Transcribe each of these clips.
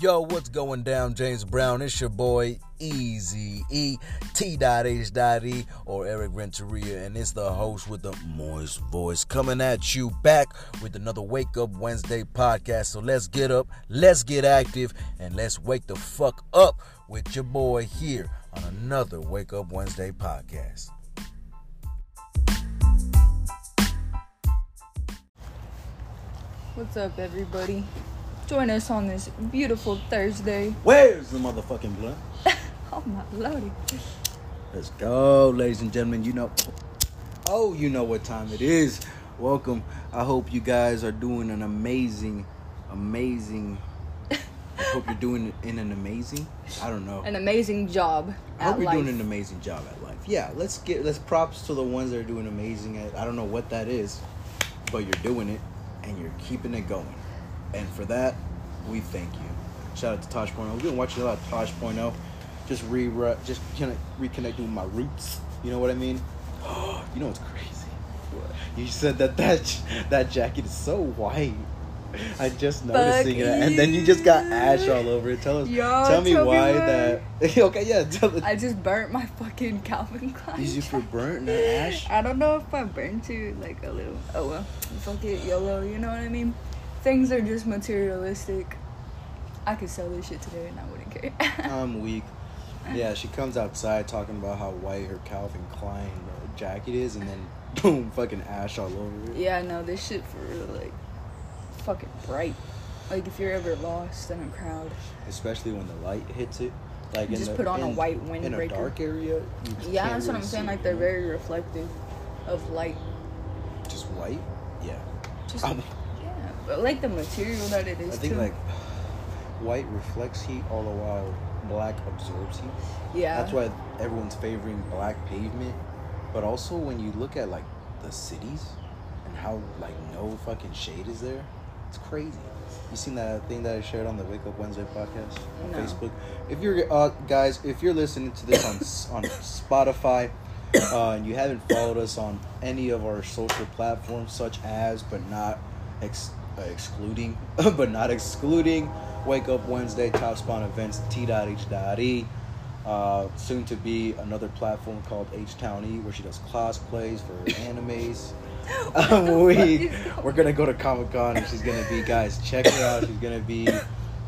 Yo, what's going down, James Brown? It's your boy Easy E T H E or Eric Renteria, and it's the host with the moist voice coming at you back with another Wake Up Wednesday podcast. So let's get up, let's get active, and let's wake the fuck up with your boy here on another Wake Up Wednesday podcast. What's up, everybody? Join us on this beautiful Thursday. Where's the motherfucking blunt? Oh my lordy. Let's go, ladies and gentlemen. You know, oh, you know what time it is. Welcome. I hope you guys are doing an amazing, amazing. I hope you're doing in an amazing. I don't know. An amazing job. I hope you're life. doing an amazing job at life. Yeah, let's get let's props to the ones that are doing amazing at. I don't know what that is, but you're doing it and you're keeping it going. And for that, we thank you. Shout out to Tosh Point. We've been watching a lot of Tosh Point. Just re just kind of reconnecting with my roots. You know what I mean? you know what's crazy? You said that that that jacket is so white. I just noticing it, and then you just got ash all over it. Tell us, Yo, tell me tell why why. that. okay, yeah. Tell I just burnt my fucking Calvin Klein. These you for burnt ash. I don't know if I burned to like a little. Oh well, fuck it, YOLO. You know what I mean? Things are just materialistic. I could sell this shit today and I wouldn't care. I'm weak. Yeah, she comes outside talking about how white her Calvin Klein uh, jacket is, and then boom, fucking ash all over it. yeah, no, this shit for real, like, fucking bright. Like if you're ever lost in a crowd. Especially when the light hits it. Like in Just the, put on a in- white In a windbreaker. dark area. Yeah, that's what I'm saying. Like they're very reflective of light. just white. Yeah, Just but like the material that it is. I think too. like white reflects heat all the while black absorbs heat. yeah, That's why everyone's favoring black pavement. But also when you look at like the cities and how like no fucking shade is there, it's crazy. You seen that thing that I shared on the Wake Up Wednesday podcast on No. Facebook? If you're uh, guys, if you're listening to this on on Spotify uh, and you haven't followed us on any of our social platforms, such as but not ex- excluding, but not excluding Wake Up Wednesday, Top Spawn Events, T.H.E. Uh, soon to be another platform called H Town E, where she does cosplays for animes. Um, we we're gonna go to Comic Con and she's gonna be guys. Check her out. She's gonna be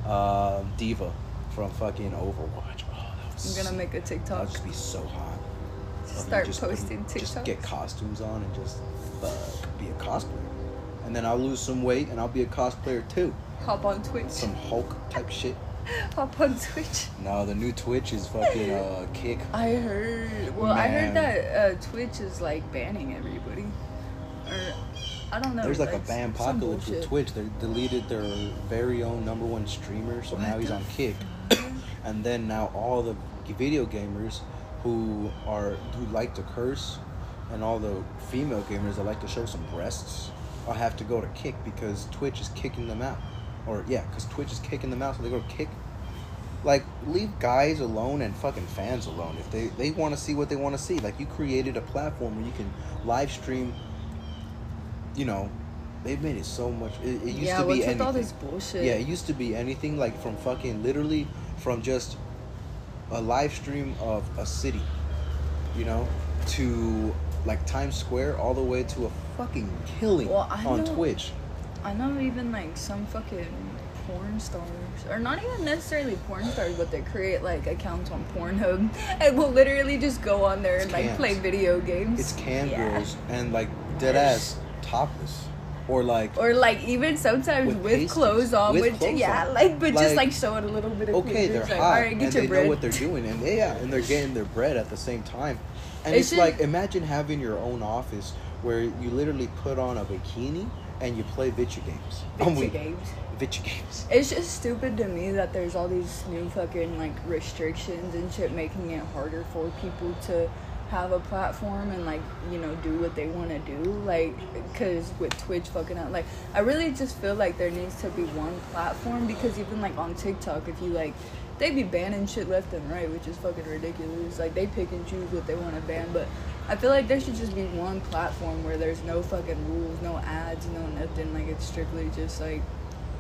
um, D.Va from fucking Overwatch. Oh, that was I'm gonna make a TikTok. would just be so hot. Start posting putting- Just TikToks. get costumes on and just uh, be a cosplayer. And then I'll lose some weight and I'll be a cosplayer too. Hop on Twitch. Some Hulk type shit. Hop on Twitch. No, the new Twitch is fucking uh, kick. I heard. Well, I heard that uh, Twitch is like banning everybody. Or I don't know. There's like a ban apocalypse with. Twitch. They deleted their very own number one streamer, so What now he's on Kick. And then now all the video gamers who are who like to curse, and all the female gamers that like to show some breasts, will have to go to Kick because Twitch is kicking them out. Or yeah, because Twitch is kicking them out, so they go to Kick. Like leave guys alone and fucking fans alone. If they they want to see what they want to see, like you created a platform where you can live stream. You know, they've made it so much. It, it used yeah, to be anything. all this bullshit? Yeah, it used to be anything like from fucking literally from just a live stream of a city, you know, to like Times Square all the way to a fucking killing Well, on know- Twitch. I know even like some fucking porn stars, or not even necessarily porn stars, but they create like accounts on Pornhub and will literally just go on there and like play video games. It's cam Yeah. girls and like dead ass topless or like Or like even sometimes With with, pasties. clothes on, With clothes yeah, on. like but Like, just like showing a little bit of okay, they're like, hot All right, get and your they bread. know what they're doing, and they, yeah, and they're getting their bread at the same time. And It it's like imagine having your own office where you literally put on a bikini and you play video games. Video games. Video games. It's just stupid to me that there's all these new fucking like restrictions and shit making it harder for people to have a platform and like you know do what they want to do like because with twitch fucking out like i really just feel like there needs to be one platform because even like on tiktok if you like they be banning shit left and right which is fucking ridiculous like they pick and choose what they want to ban but i feel like there should just be one platform where there's no fucking rules no ads no nothing like it's strictly just like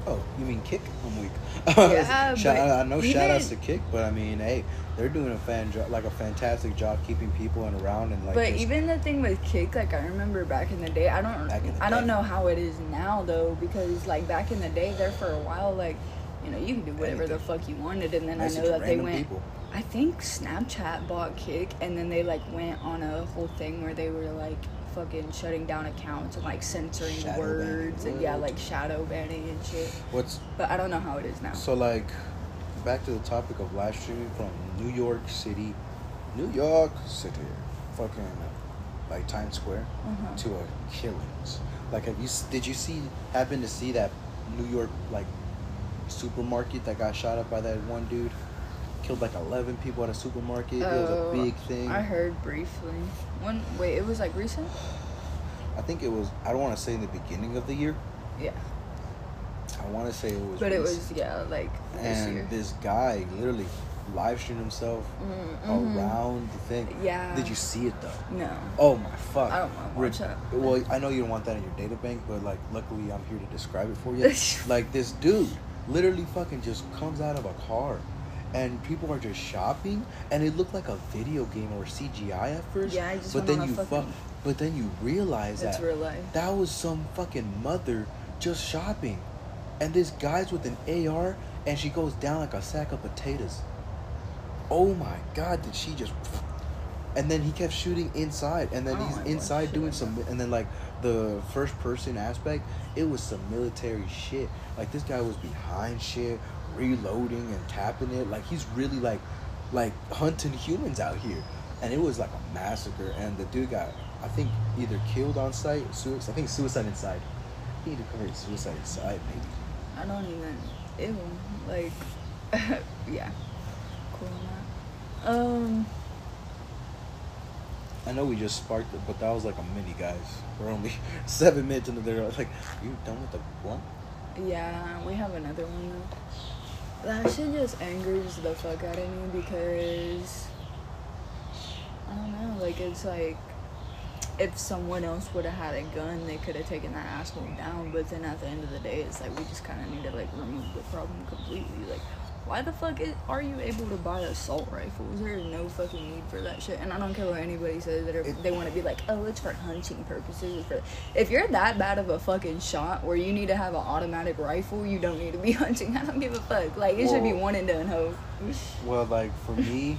Oh, you mean Kick? I'm weak. Yeah, shout, but I know shout outs to Kick, but I mean, hey, they're doing a fan job, like a fantastic job keeping people in around and like. but even the thing with kick, like I remember back in the day, I don't, Back in the I don't know how it is now though, because like back in the day, there for a while, like, you know, you can do whatever the fuck you wanted, and then I know that they went. people. I think Snapchat bought Kick, and then they like went on a whole thing where they were like fucking shutting down accounts and like censoring Shadow words and yeah, like shadow banning and shit. What's But I don't know how it is now. so like? Back to the topic of live streaming from New York City, New York City, fucking like Times Square Uh-huh. to a killings. Like, have you did you see happen to see that New York like supermarket that got shot up by that one dude? Killed like eleven people at a supermarket. it was Oh, a big thing. I heard briefly. One wait, it was like recent. I think it was. I don't want to say in the beginning of the year. Yeah, I want to say it was. but it was yeah, like this And year. this guy literally live streamed himself Mm, mhm. around the thing. Yeah. Did you see it though? No. Oh my fuck! I don't wanna watch that. Well, I know you don't want that in your data bank, but like, luckily I'm here to describe it for you. like this dude, literally fucking just comes out of a car, and people are just shopping, and it looked like a video game or CGI at first. Yeah, I just But then you fuck, but then you realize It's that real life. that was some fucking mother just shopping, and this guy's with an AR, and she goes down like a sack of potatoes. Oh my god, did she just? And then he kept shooting inside, and then don't he's inside doing some, and then like the first person aspect, it was some military shit. Like this guy was behind shit, reloading and tapping it. Like he's really like, like hunting humans out here, and it was like a massacre. And the dude got, I think, either killed on site, suicide. I think suicide inside. He need to commit suicide inside, maybe. I don't even. Ew. Like, yeah. Cool. Um. I know we just sparked it, but that was like a mini, guys. We're only seven minutes into the like. You done with the one? Yeah, we have another one. That shit just angers the fuck out of me because I don't know, like it's like if someone else would have had a gun, they could have taken that asshole down. But then at the end of the day, it's like we just kind of need to like remove the problem completely. Like, why the fuck is, are you able to buy assault rifles? There is no fucking need for that shit. And I don't care what anybody says that are, It- they want to be like, oh, it's for hunting purposes. For if you're that bad of a fucking shot where you need to have an automatic rifle, you don't need to be hunting. I don't give a fuck. Like it should be one and done, ho. Well, like for me,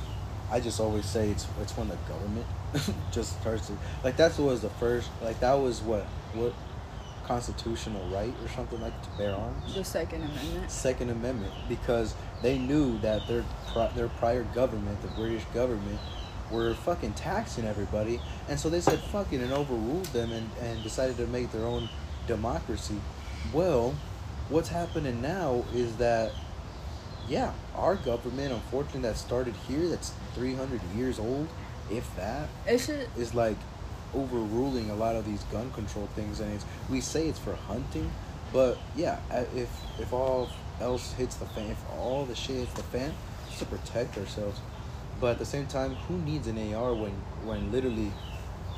I just always say it's it's when the government just starts to like that's what was the first like that was what what constitutional right or something like to bear arms. The Second Amendment. Second Amendment because they knew that their their prior government, the British government, were fucking taxing everybody, and so they said fuck it and overruled them and, and decided to make their own democracy. Well, what's happening now is that yeah, our government, unfortunately, that started here, that's 300 years old, if that, It should. is like overruling a lot of these gun control things and it's we say it's for hunting but yeah if if all else hits the fan if all the shit hits the fan it's to protect ourselves. But at the same time who needs an ar when when literally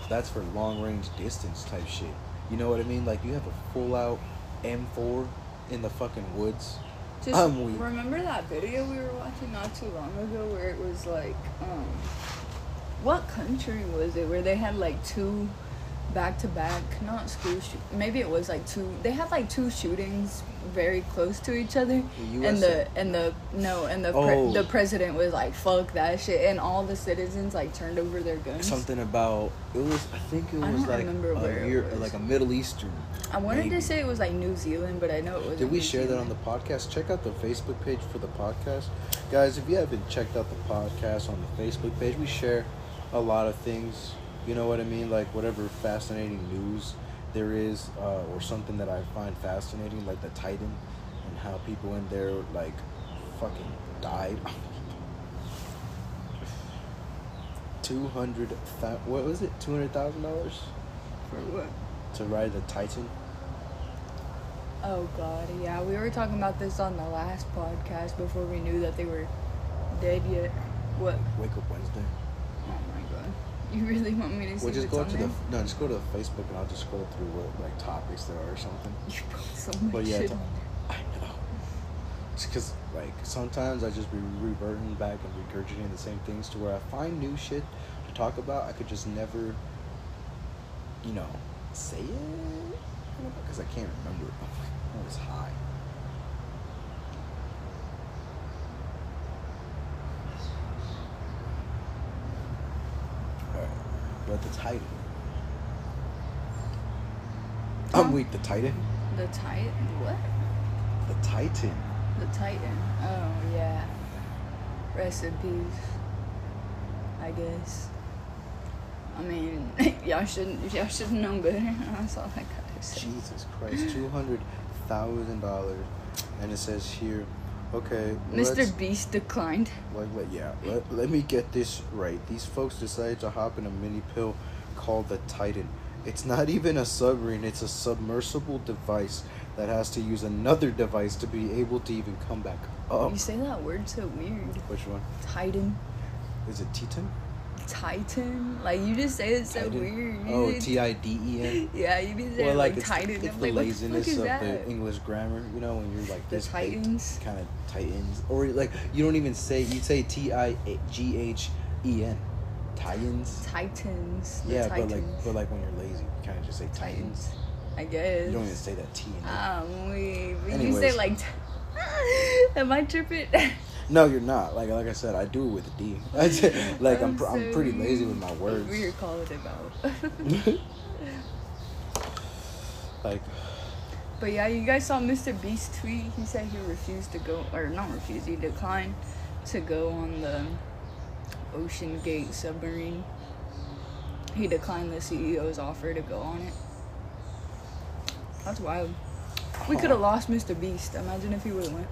that's for long range distance type shit? You know what i mean? Like you have a full out m4 in the fucking woods. Just I'm weak. remember that video we were watching not too long ago where it was like, um, what country was it where they had like two back to back, not school shoot. Maybe it was like two. They had like two shootings very close to each other, The and the and the no, and the Oh. pre- the president was like, "Fuck that shit," and all the citizens like turned over their guns. something about it was i think it I was don't like remember a year, was. like a middle eastern I wanted maybe. to say it was like New Zealand, but I know it was. Did we share that on the podcast? Check out the Facebook page for the podcast. Guys, if you haven't checked out the podcast on the Facebook page, we share a lot of things. You know what I mean? Like whatever fascinating news there is, uh, or something that I find fascinating, like the Titan and how people in there like fucking died. Two hundred what was it? Two hundred thousand dollars For what? to ride the Titan. Oh god, yeah, we were talking about this on the last podcast before we knew that they were dead yet. What? Wake up Wednesday. You really want me to see Well, just go to there? the no, just go to Facebook and I'll just scroll through what like topics there are or something. You post so much But yeah, shit. I know. It's because like sometimes I just be reverting back and regurgitating the same things to where I find new shit to talk about. I could just never, you know, say it because I can't remember it. I was high. Alright, but the Titan. I'm weak. The Titan. The Titan. What? The Titan. The Titan. Oh yeah. Rest in peace. I guess. I mean, y'all shouldn't. Y'all should know better. That's all I gotta say. Jesus Christ, two hundred thousand dollars, and it says here, okay, Mr. Beast declined. Like, let, yeah, let, let me get this right. These folks decided to hop in a mini pill called the Titan. It's not even a submarine, it's a submersible device that has to use another device to be able to even come back up. You say that word so weird. Which one? Titan. Is it Titan? Titan. Like you just say it so Titan? weird. You Oh, T I D E N. Yeah, you be saying Well, like, like, it's, Titan. it's I'm the like, what the laziness of that? the English grammar. You know, when you're like The this Titans? kind of Titans, or like you don't even say you say T I G H E N, Titans. Titans. Yeah, Titans. but like, but like when you're lazy, you kind of just say Titans. Titans. I guess. You don't even say that T in it. Um, we, we you say like. Am I tripping? no, you're not. Like, like I said, I do it with a D. Like, I'm, pr- I'm pretty lazy with my words. We were calling it out. like, but yeah, you guys saw Mr. Beast tweet. He said he refused to go, or not refused, he declined to go on the OceanGate submarine. He declined the CEO's offer to go on it. That's wild. We could have lost Mr. Beast. Imagine if he would have went.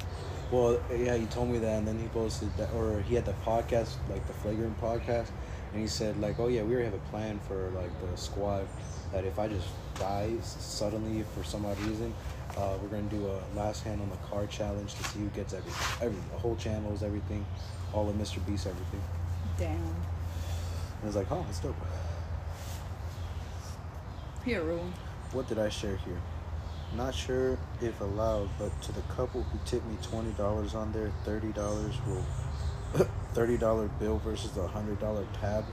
Well, yeah, he told me that, and then he posted that, or he had the podcast, like the Flagrant podcast, and he said like, oh yeah, we already have a plan for like the squad that if I just die suddenly for some odd reason, uh, we're gonna do a last hand on the car challenge to see who gets everything, everything, the whole channels, everything, all of Mr. Beast, everything. Damn. And I was like, oh, that's dope. Here, Ruin. What did I share here? Not sure if allowed, but to the couple who tipped me twenty dollars on their thirty dollars will thirty dollar bill versus the hundred dollar tab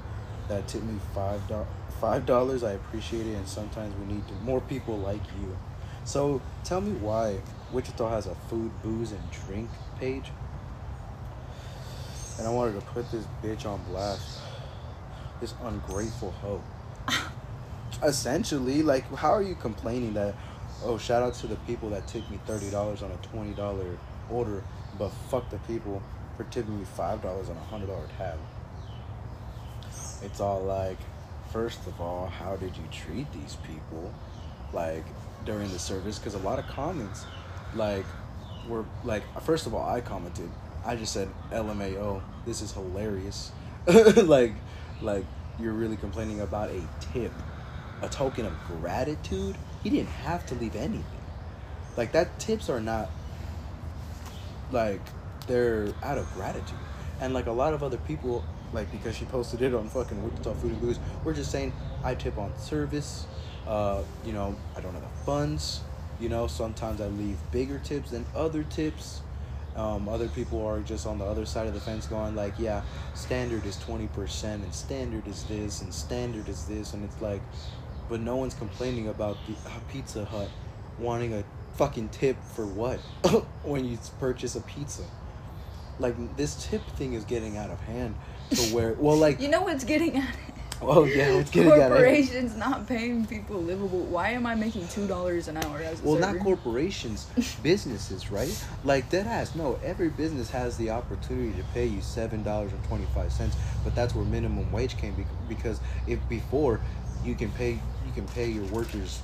that tipped me five dollars five dollars. I appreciate it, and sometimes we need to, more people like you. So tell me why Wichita has a food, booze, and drink page. And I wanted to put this bitch on blast. This ungrateful hoe essentially like how are you complaining that oh shout out to the people that tipped me $30 on a $20 order but fuck the people for tipping me $5 on a $100 tab. It's all like first of all how did you treat these people like during the service? Because a lot of comments like were like first of all i commented i just said lmao this is hilarious. Like like you're really complaining about a tip a token of gratitude he didn't have to leave anything. Like that tips are not like they're out of gratitude. And like a lot of other people like because she posted it on fucking wichita food and booze we're just saying i tip on service uh you know i don't have the funds you know sometimes i leave bigger tips than other tips. Um, other people are just on the other side of the fence going like yeah standard is 20% and standard is this and standard is this. And it's like but no one's complaining about the uh, pizza hut wanting a fucking tip for what when you purchase a pizza like this tip thing is getting out of hand to where well like You know what's getting it? oh yeah it's getting out of hand Corporations not paying people livable. Why am I making two dollars an hour as a well server? not corporations businesses right like dead ass no every business has the opportunity to pay you seven dollars and 25 cents but that's where minimum wage came bec- because if before you can pay can pay your workers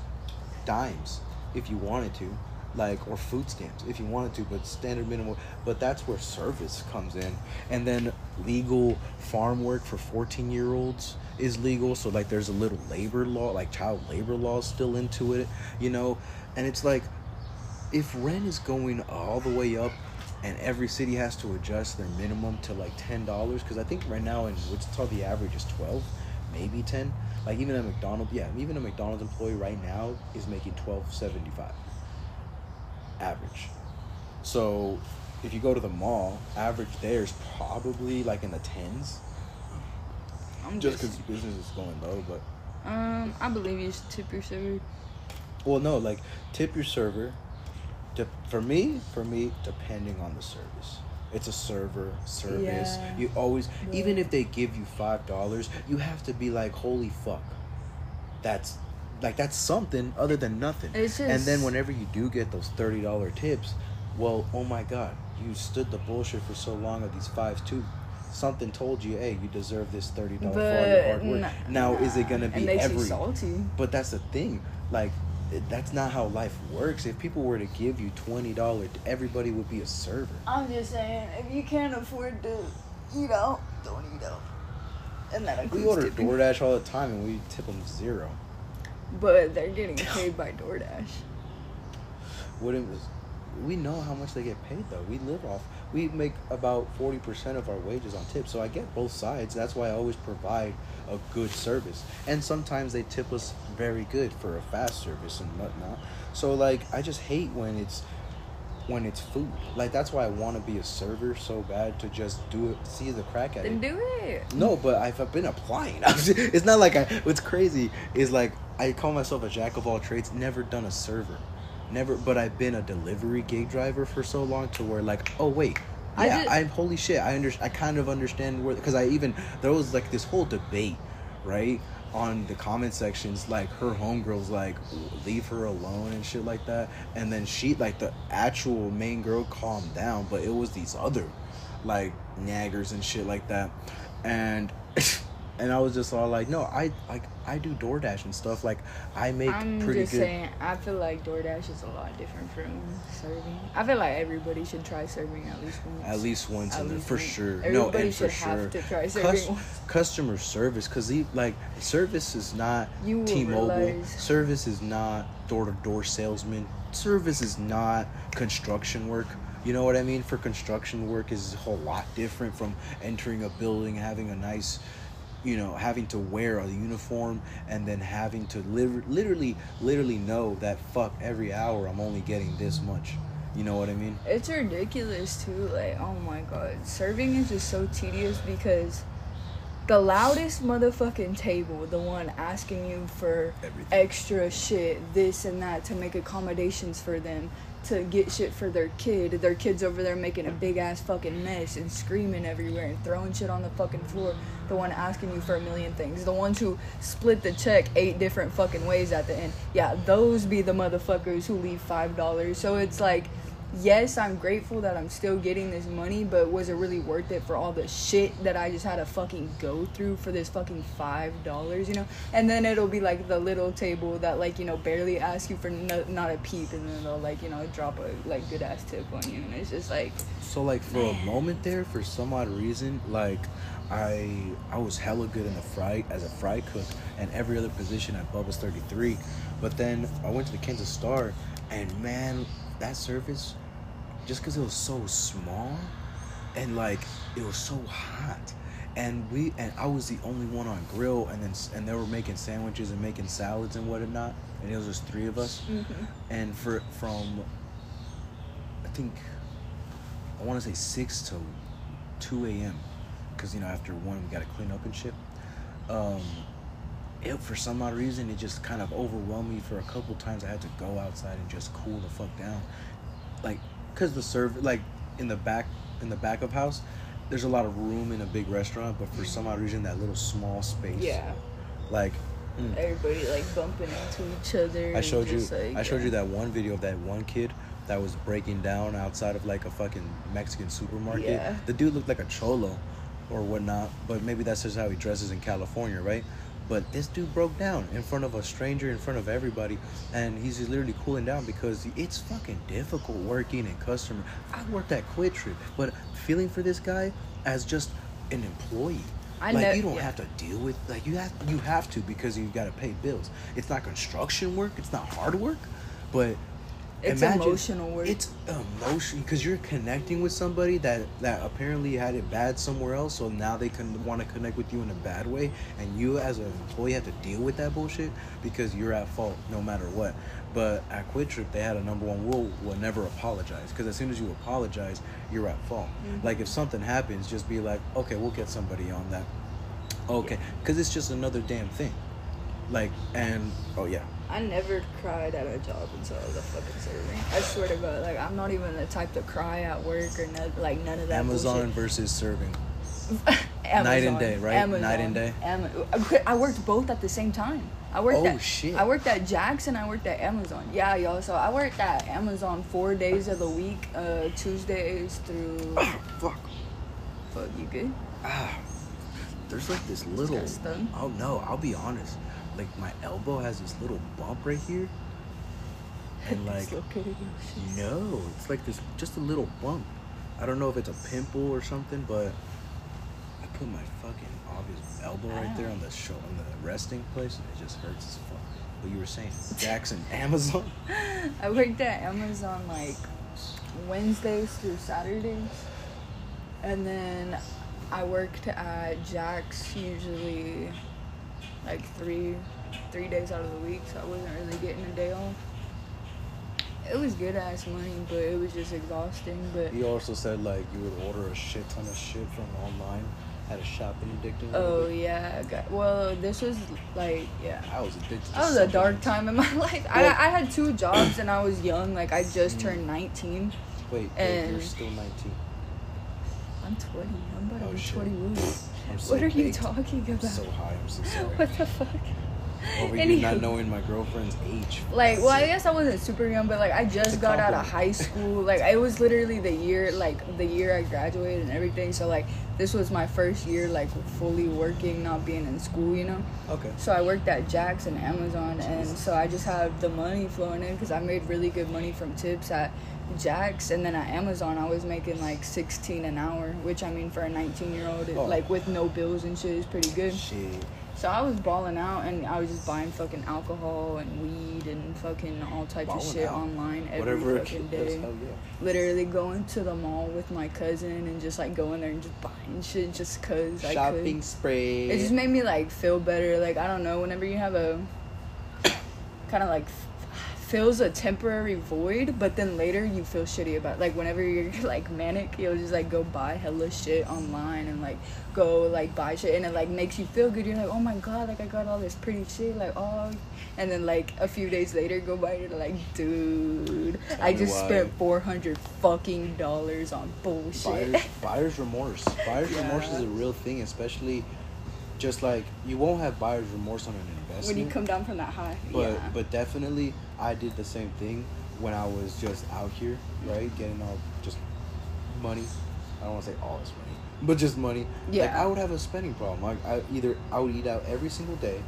dimes if you wanted to like or food stamps if you wanted to but standard minimum but that's where service comes in. And then legal farm work for 14 year olds is legal so like there's a little labor law like child labor laws still into it you know? And it's like if rent is going all the way up and every city has to adjust their minimum to like ten dollars because I think right now in Wichita the average is twelve, maybe ten. Like even a McDonald's, yeah, even a McDonald's employee right now is making twelve seventy five. Average. So if you go to the mall, average there is probably like in the tens. I'm Just because business is going low, but Um, I believe you should tip your server. well, no, like tip your server. For me, for me, depending on the service. It's a server service. Yeah. You always, even if they give you five dollars, you have to be like, "Holy fuck!" That's like that's something other than nothing. It's and then whenever you do get those thirty dollar tips, well, oh my god, you stood the bullshit for so long of these fives too. Something told you, hey, you deserve this thirty dollars for all your hard work. nah, now, is it gonna be every? salty. But that's the thing. Like, that's not how life works. If people were to give you twenty dollars, everybody would be a server. I'm just saying, if you can't afford to eat out, don't eat out. And that We order tipping. DoorDash all the time, and we tip them zero. But they're getting paid by DoorDash. Wouldn't we know how much they get paid though? We live off. We make about forty percent of our wages on tips, so I get both sides. That's why I always provide a good service, and sometimes they tip us very good for a fast service and whatnot. So like, I just hate when it's when it's food. Like that's why I want to be a server so bad to just do it, see the crack at Then it. do it. No, but I've, I've been applying. it's not like I. What's crazy is like I call myself a jack of all trades. Never done a server, never. But I've been a delivery gig driver for so long to where like, oh wait, yeah, I, am holy shit. I under. I kind of understand where because I even there was like this whole debate, right? On the comment sections, like her homegirls like leave her alone and shit like that, and then she like the actual main girl calmed down, but it was these other like naggers and shit like that. And and i was just all like no i like i do doordash and stuff like i make I'm pretty just good. saying, I feel like DoorDash is a lot different from serving. I feel like everybody should try serving at least once. at least once At least for once. sure. No Everybody and for should sure have to try serving Cus- customer service because he, like service is not You t-mobile. service is not door-to-door salesman. Service is not construction work. You know what i mean? For construction work is a whole lot different from entering a building having a nice you know having to wear a uniform and then having to live literally literally know that fuck every hour i'm only getting this much you know what i mean It's ridiculous too. Like, oh my god, serving is just so tedious because the loudest motherfucking table, the one asking you for Everything. extra shit, this and that, to make accommodations for them, to get shit for their kid. Their kid's over there making a big ass fucking mess and screaming everywhere and throwing shit on the fucking floor. The one asking you for a million things. The ones who split the check eight different fucking ways at the end. Yeah, those be the motherfuckers who leave five dollars. So it's like yes, I'm grateful that I'm still getting this money, but was it really worth it for all the shit that I just had to fucking go through for this fucking five dollars, you know? And then it'll be like the little table that like you know barely ask you for no, not a peep, and then they'll like you know drop a like good ass tip on you, and it's just like So like for a moment there, for some odd reason, like I I was hella good in the fry as a fry cook and every other position at Bubba's 33. But then I went to the Kansas Star and man, that service, just because it was so small and like it was so hot. And we and I was the only one on grill, and then s- and they were making sandwiches and making salads and whatnot, and it was just three of us. And for from, I think I want to say six to two a.m. because you know after one we got to clean up and shit. Um, it for some odd reason it just kind of overwhelmed me for a couple times. I had to go outside and just cool the fuck down, like because the serve like in the back in the back of house. There's a lot of room in a big restaurant, but for some odd reason, that little small space, yeah, like mm. everybody like bumping into each other. I showed you. like, I showed yeah. you that one video of that one kid that was breaking down outside of like a fucking Mexican supermarket. Yeah. The dude looked like a cholo, or whatnot. But maybe that's just how he dresses in California, right? But this dude broke down in front of a stranger, in front of everybody, and he's literally cooling down because it's fucking difficult working in customer. I worked at QuikTrip, but feeling for this guy as just an employee. I like know- you don't yeah. have to deal with like you have you have to because you got to pay bills. It's not construction work. It's not hard work, but It's Imagine- emotional work. It's emotion because you're connecting with somebody that that apparently had it bad somewhere else, so now they can want to connect with you in a bad way, and you as an employee have to deal with that bullshit because you're at fault no matter what. But at QuikTrip, they had a number one rule: will never apologize. Because as soon as you apologize, you're at fault. Mhm. Like if something happens, just be like, okay, we'll get somebody on that. Okay, because it's just another damn thing. Like and oh yeah, I never cried at a job until I was a fucking server. I swear to God, like I'm not even the type to cry at work or no, like none of that. Amazon versus serving. bullshit. Night and day, right? Night and day? Am- I worked both at the same time. I worked Oh, at shit. I worked at Jack's and I worked at Amazon. Yeah, y'all. So I worked at Amazon four days of the week, uh, Tuesdays through. Ah, fuck. Fuck, you good? Ah, there's like this little. Oh no, I'll be honest. Like my elbow has this little bump right here, and like Dislocated your shit. no, it's like this just a little bump. I don't know if it's a pimple or something, but I put my fucking obvious elbow right there on the show on the resting place, and it just hurts as fuck. What you were saying, Jackson, Amazon. I worked at Amazon like Wednesdays through Saturdays. And then I worked at Jack's usually like three three days out of the week, so I wasn't really getting a day off. It was good ass money, but it was just exhausting. But You also said like you would order a shit ton of shit from online. Had a shopping addiction. a oh yeah, I got, well this was like yeah. I was addicted. To That was a dark time in my life. Well- I, I had two jobs and I was young. Like I just Mm. turned 19. Wait, wait and- you're still 19. I'm 20. I'm about to Oh, be shit. 21. I'm so What are you baked. talking I'm about? so high. I'm so sorry. What the fuck? Over here Anywho. not knowing my girlfriend's age. Like, well, I guess I wasn't super young, but like I just got out of high school. Like it was literally the year, like the year I graduated and everything. So like this was my first year, like fully working, not being in school, you know. Okay. So I worked at Jack's and Amazon, and so I just had the money flowing in because I made really good money from tips at Jack's, and then at Amazon I was making like 16 an hour, which I mean for a 19 year old, Oh. like with no bills and shit, is pretty good. Shit. So I was balling out, and I was just buying fucking alcohol and weed and fucking all types Balling of shit out. online every Whatever. fucking day. Yeah. Literally going to the mall with my cousin and just like going there and just buying shit just cause I Shopping spray. It just made me like feel better. Like I don't know, whenever you have a kind of like fills a temporary void, but then later you feel shitty about. it. Like whenever you're like manic, you'll just like go buy hella shit online and like go like buy shit, and it like makes you feel good. You're like, oh my god, like I got all this pretty shit, like oh, and then like a few days later go buy it like, dude, Tell I just why. spent four hundred fucking dollars on bullshit. buyer's, buyer's remorse. Buyer's remorse is a real thing, especially just like you won't have buyer's remorse on an investment. when you come down from that high, but yeah. but definitely I did the same thing when I was just out here, right, getting all just money. I don't want to say all this money, but just money. Like Yeah. I would have a spending problem. Like I either I would eat out every single day,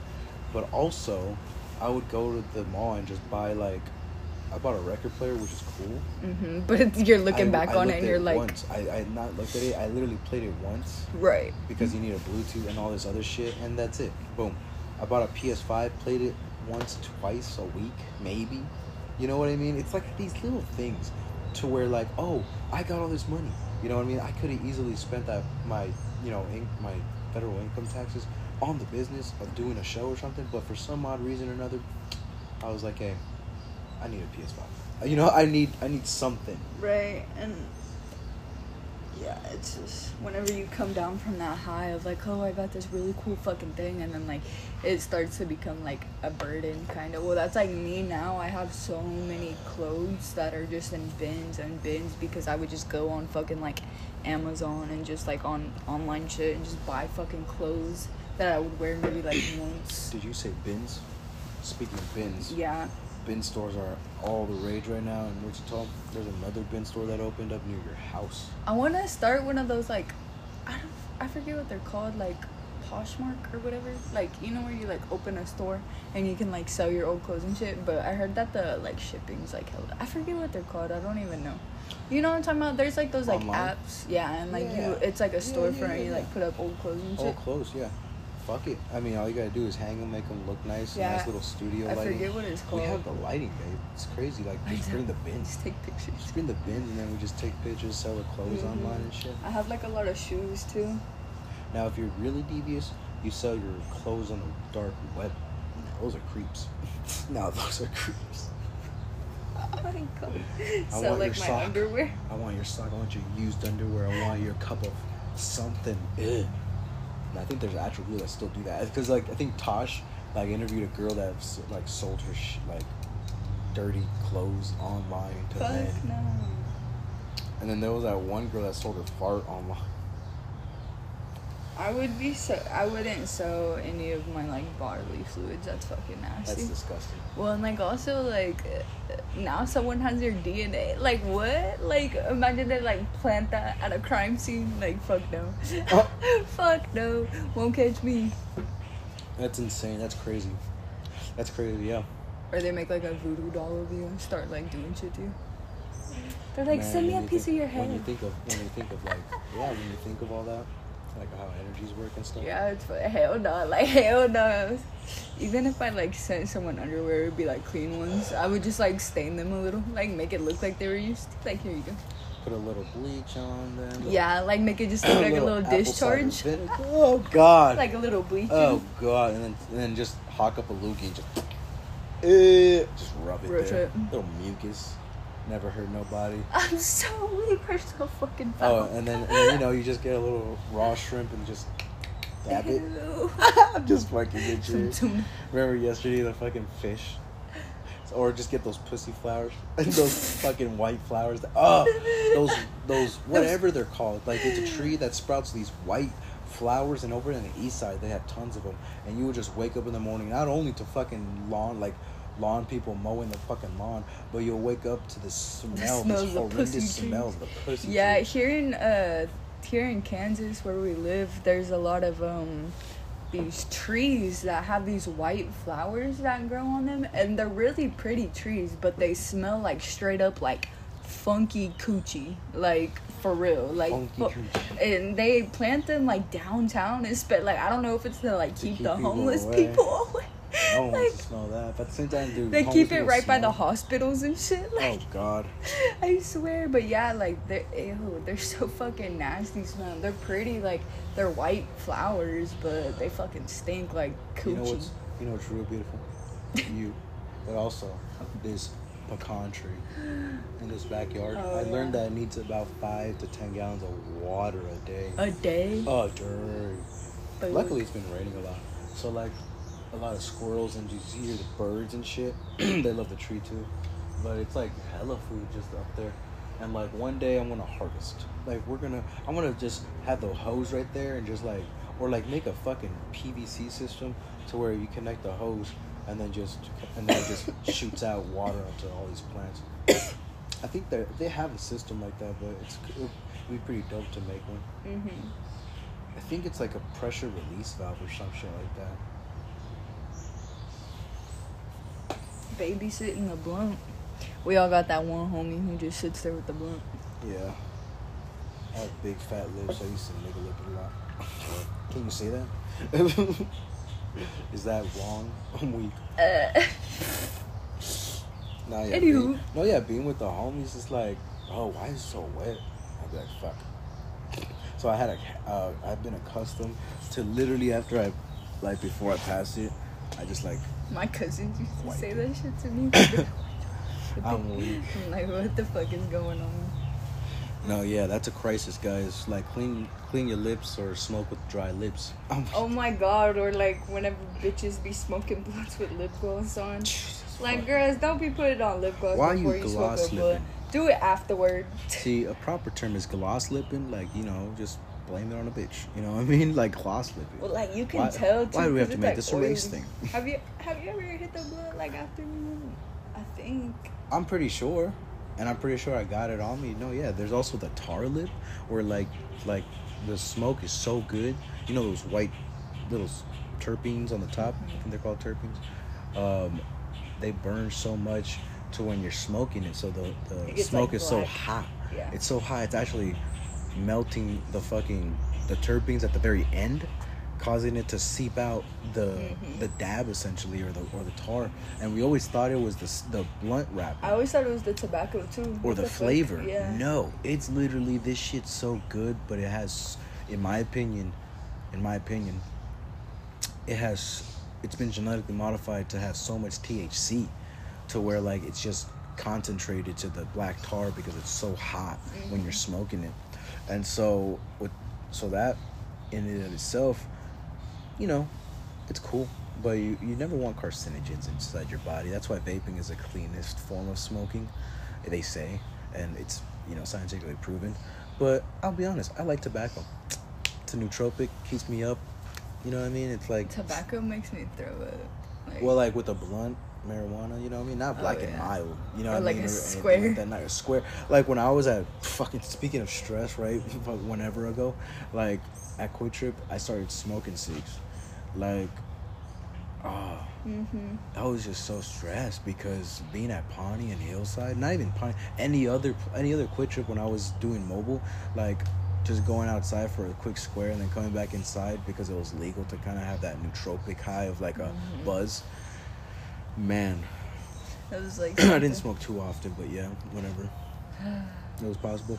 but also I would go to the mall and just buy like I bought a record player, which is cool. hmm But you're looking I- back I on it and you're like, once. I I not looked at it. I literally played it once right. because you need a Bluetooth and all this other shit, and that's it. Boom. I bought a PS5, played it once, twice a week, maybe. You know what I mean? It's like these little things to where like, oh, I got all this money. You know what I mean? I could have easily spent that my you know in, my federal income taxes on the business of doing a show or something, but for some odd reason or another, I was like, hey, I need a PS5. You know, I need I need something. Right, and yeah, it's just whenever you come down from that high of like, oh, I got this really cool fucking thing, and then like it starts to become like a burden, kind of. Well, that's like me now. I have so many clothes that are just in bins and bins because I would just go on fucking like Amazon and just like on online shit and just buy fucking clothes that I would wear maybe like once. Did you say bins? Speaking of bins, Yeah. Bin stores are all the rage right now in Wichita. There's another bin store that opened up near your house. I want to start one of those like I don't I forget what they're called like Poshmark or whatever. Like you know where you like open a store and you can like sell your old clothes and shit. But I heard that the like shipping's like hell. I forget what they're called. I don't even know. You know what I'm talking about? There's like those like Online? apps. Yeah, and like Yeah. you it's like a Yeah, storefront yeah, you like yeah. put up old clothes and shit. All clothes, yeah. Fuck it. I mean, all you gotta do is hang them, make them look nice. Yeah. Nice little studio I lighting. forget what it's called. We have the lighting, babe. It's crazy. Like, just bring the bins. Just take pictures. Just bring the bins, and then we just take pictures, sell the clothes Mhm. online and shit. I have like a lot of shoes too. Now, if you're really devious, you sell your clothes on the dark web. Those are creeps. now, those are creeps. Oh my god. I So want like your my sock. underwear. I want your sock. I want your used underwear. I want your cup of something. Ugh. And I think there's actual people that still do that. Because like I think Tosh like interviewed a girl that like sold her sh- like dirty clothes online to Fuck men. no. And then there was that one girl that sold her fart online. I would be so. I wouldn't sew any of my like bodily fluids. That's fucking nasty. That's disgusting. Well, and like also like now someone has your DNA. Like what? Like imagine they like plant that at a crime scene. Like fuck no, Oh. fuck no, won't catch me. That's insane. That's crazy. That's crazy. Yeah. Or they make like a voodoo doll of you and start like doing shit to you. They're like, Man, send me a piece think- of your head. When you think of when you think of like yeah, when you think of all that, like how energies work and stuff. Yeah, it's fu- hell no, like hell no. Even if I like sent someone underwear, it'd be like clean ones. I would just like stain them a little, like make it look like they were used. Like here you go. Put a little bleach on them. little- Yeah, like make it just look like a little cider discharge. Oh God. like a little bleach. oh God. And then and then just hawk up a loogie and just, eh, just rub it there. it. Little mucus. Never hurt nobody. I'm so weak. We're so fucking Oh, and then, and then you know you just get a little raw shrimp and just dab it. I'm just fucking with you. Remember yesterday the fucking fish? Or just get those pussy flowers, those fucking white flowers. That, oh, those those whatever they're called. Like it's a tree that sprouts these white flowers, and over in the east side they have tons of them. And you would just wake up in the morning, not only to fucking lawn like lawn people mowing the fucking lawn, but you'll wake up to the smell, smell this of the horrendous pussy tree. smell of the pussy. Yeah, here in uh here in Kansas where we live, there's a lot of um these trees that have these white flowers that grow on them and they're really pretty trees, but they smell like straight up like funky coochie. Like for real. Like Funky fu- and they plant them like downtown and spe- like I don't know if it's to like To keep, keep the homeless away. people away. No one like wants to smell that, but at the same time, dude, they keep it right by the hospitals and shit. Oh, like Oh God. I swear, but yeah, like they're ew, they're so fucking nasty smell. They're pretty, like they're white flowers, but they fucking stink like coochie. You know what's you know what's real beautiful? you, but also this pecan tree in this backyard. Oh, I learned that it needs about five to ten gallons of water a day. a day. Oh. But Luckily, it's been raining a lot, so like a lot of squirrels and you hear the birds and shit. they love the tree too, but it's like hella food just up there. And like one day I'm gonna harvest. Like we're gonna, I'm gonna just have the hose right there and just like, or like make a fucking PVC system to where you connect the hose and then just, and then it just shoots out water onto all these plants. I think they they have a system like that, but it's it'd be pretty dope to make one. hmm I think it's like a pressure release valve or some shit like that. Babysitting the blunt. We all got that one homie who just sits there with the blunt. Yeah. I have big fat lips, I used to nigga lip a lot. Can you say that? Is that wrong? I'm weak. Uh, Nah, yeah. Anywho. Being, no, yeah, being with the homies is like, oh, why is it so wet? I'd be like, fuck. So I had a, uh, I've been accustomed to literally after I, like before I pass it, I just like, my cousins used to White say that shit to me. I'm weak. I'm like, what the fuck is going on? No, yeah, that's a crisis, guys. Like clean, clean your lips or smoke with dry lips. Oh my god, or like whenever bitches be smoking blunts with lip gloss on. Like fuck. girls, don't be putting on lip gloss Why before you smoke a blunt. Do it afterward. See, a proper term is gloss lipping. Like you know, just blame it on a bitch. You know what I mean? Like gloss lipping. Well, like you can Why- tell. Too, why do we have to make like, this a race thing? Have you have you ever hit the blood like after you? I think. I'm pretty sure, and I'm pretty sure I got it on me. No, yeah. There's also the tar lip, where like, like the smoke is so good. You know those white little terpenes on the top. I think they're called terpenes. Um, they burn so much to when you're smoking it. So the the smoke like, is so hot. Yeah. It's so hot. It's actually melting the fucking the terpenes at the very end, causing it to seep out the Mhm. the dab essentially or the or the tar. And we always thought it was the the blunt wrap I always thought it was the tobacco too. or the, fuck? flavor. Yeah. No, it's literally this shit's so good, but it has, in my opinion, in my opinion, it has, it's been genetically modified to have so much THC, to where like it's just concentrated to the black tar because it's so hot when you're smoking it, and so with, so that, in and of itself, you know, it's cool. But you, you never want carcinogens inside your body. That's why vaping is the cleanest form of smoking, they say, and it's you know scientifically proven. But I'll be honest, I like tobacco. It's a nootropic, keeps me up. You know what I mean? It's like Tobacco makes me throw up. Like, well, like with a blunt marijuana, you know what I mean? Not Oh, black and mild, you know Or what like I a mean? anything square. Like that, not a square. Like when I was at fucking speaking of stress, right? Whenever ago, like at QuikTrip, I started smoking cigs. Like, ah, Mm-hmm. I was just so stressed because being at Pawnee and Hillside, not even Pawnee, any other any other QuikTrip when I was doing mobile, like just going outside for a quick square and then coming back inside because it was legal to kind of have that nootropic high of like a Mhm. buzz. Man, That was like. I didn't smoke too often, but yeah, whenever it was possible.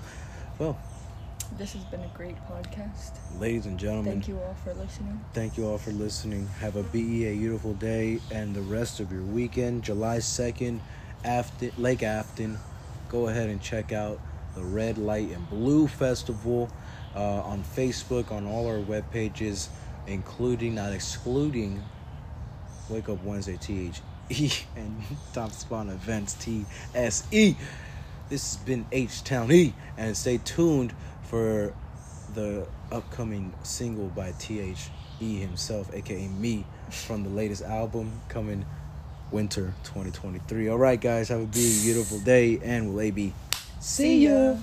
Well, This has been a great podcast. ladies and gentlemen, Thank you all for listening. Thank you all for listening. Have a be a beautiful day and the rest of your weekend. July second, Afton Lake Afton. Go ahead and check out the Red Light and Blue Festival uh, on Facebook on all our web pages, including not excluding Wake Up Wednesday T H E and Top Spawn Events T S E. This has been H Town E, and stay tuned for the upcoming single by T.H.E. himself, aka me, from the latest album coming winter 2023. All right, guys, have a beautiful day, and we'll AB see ya.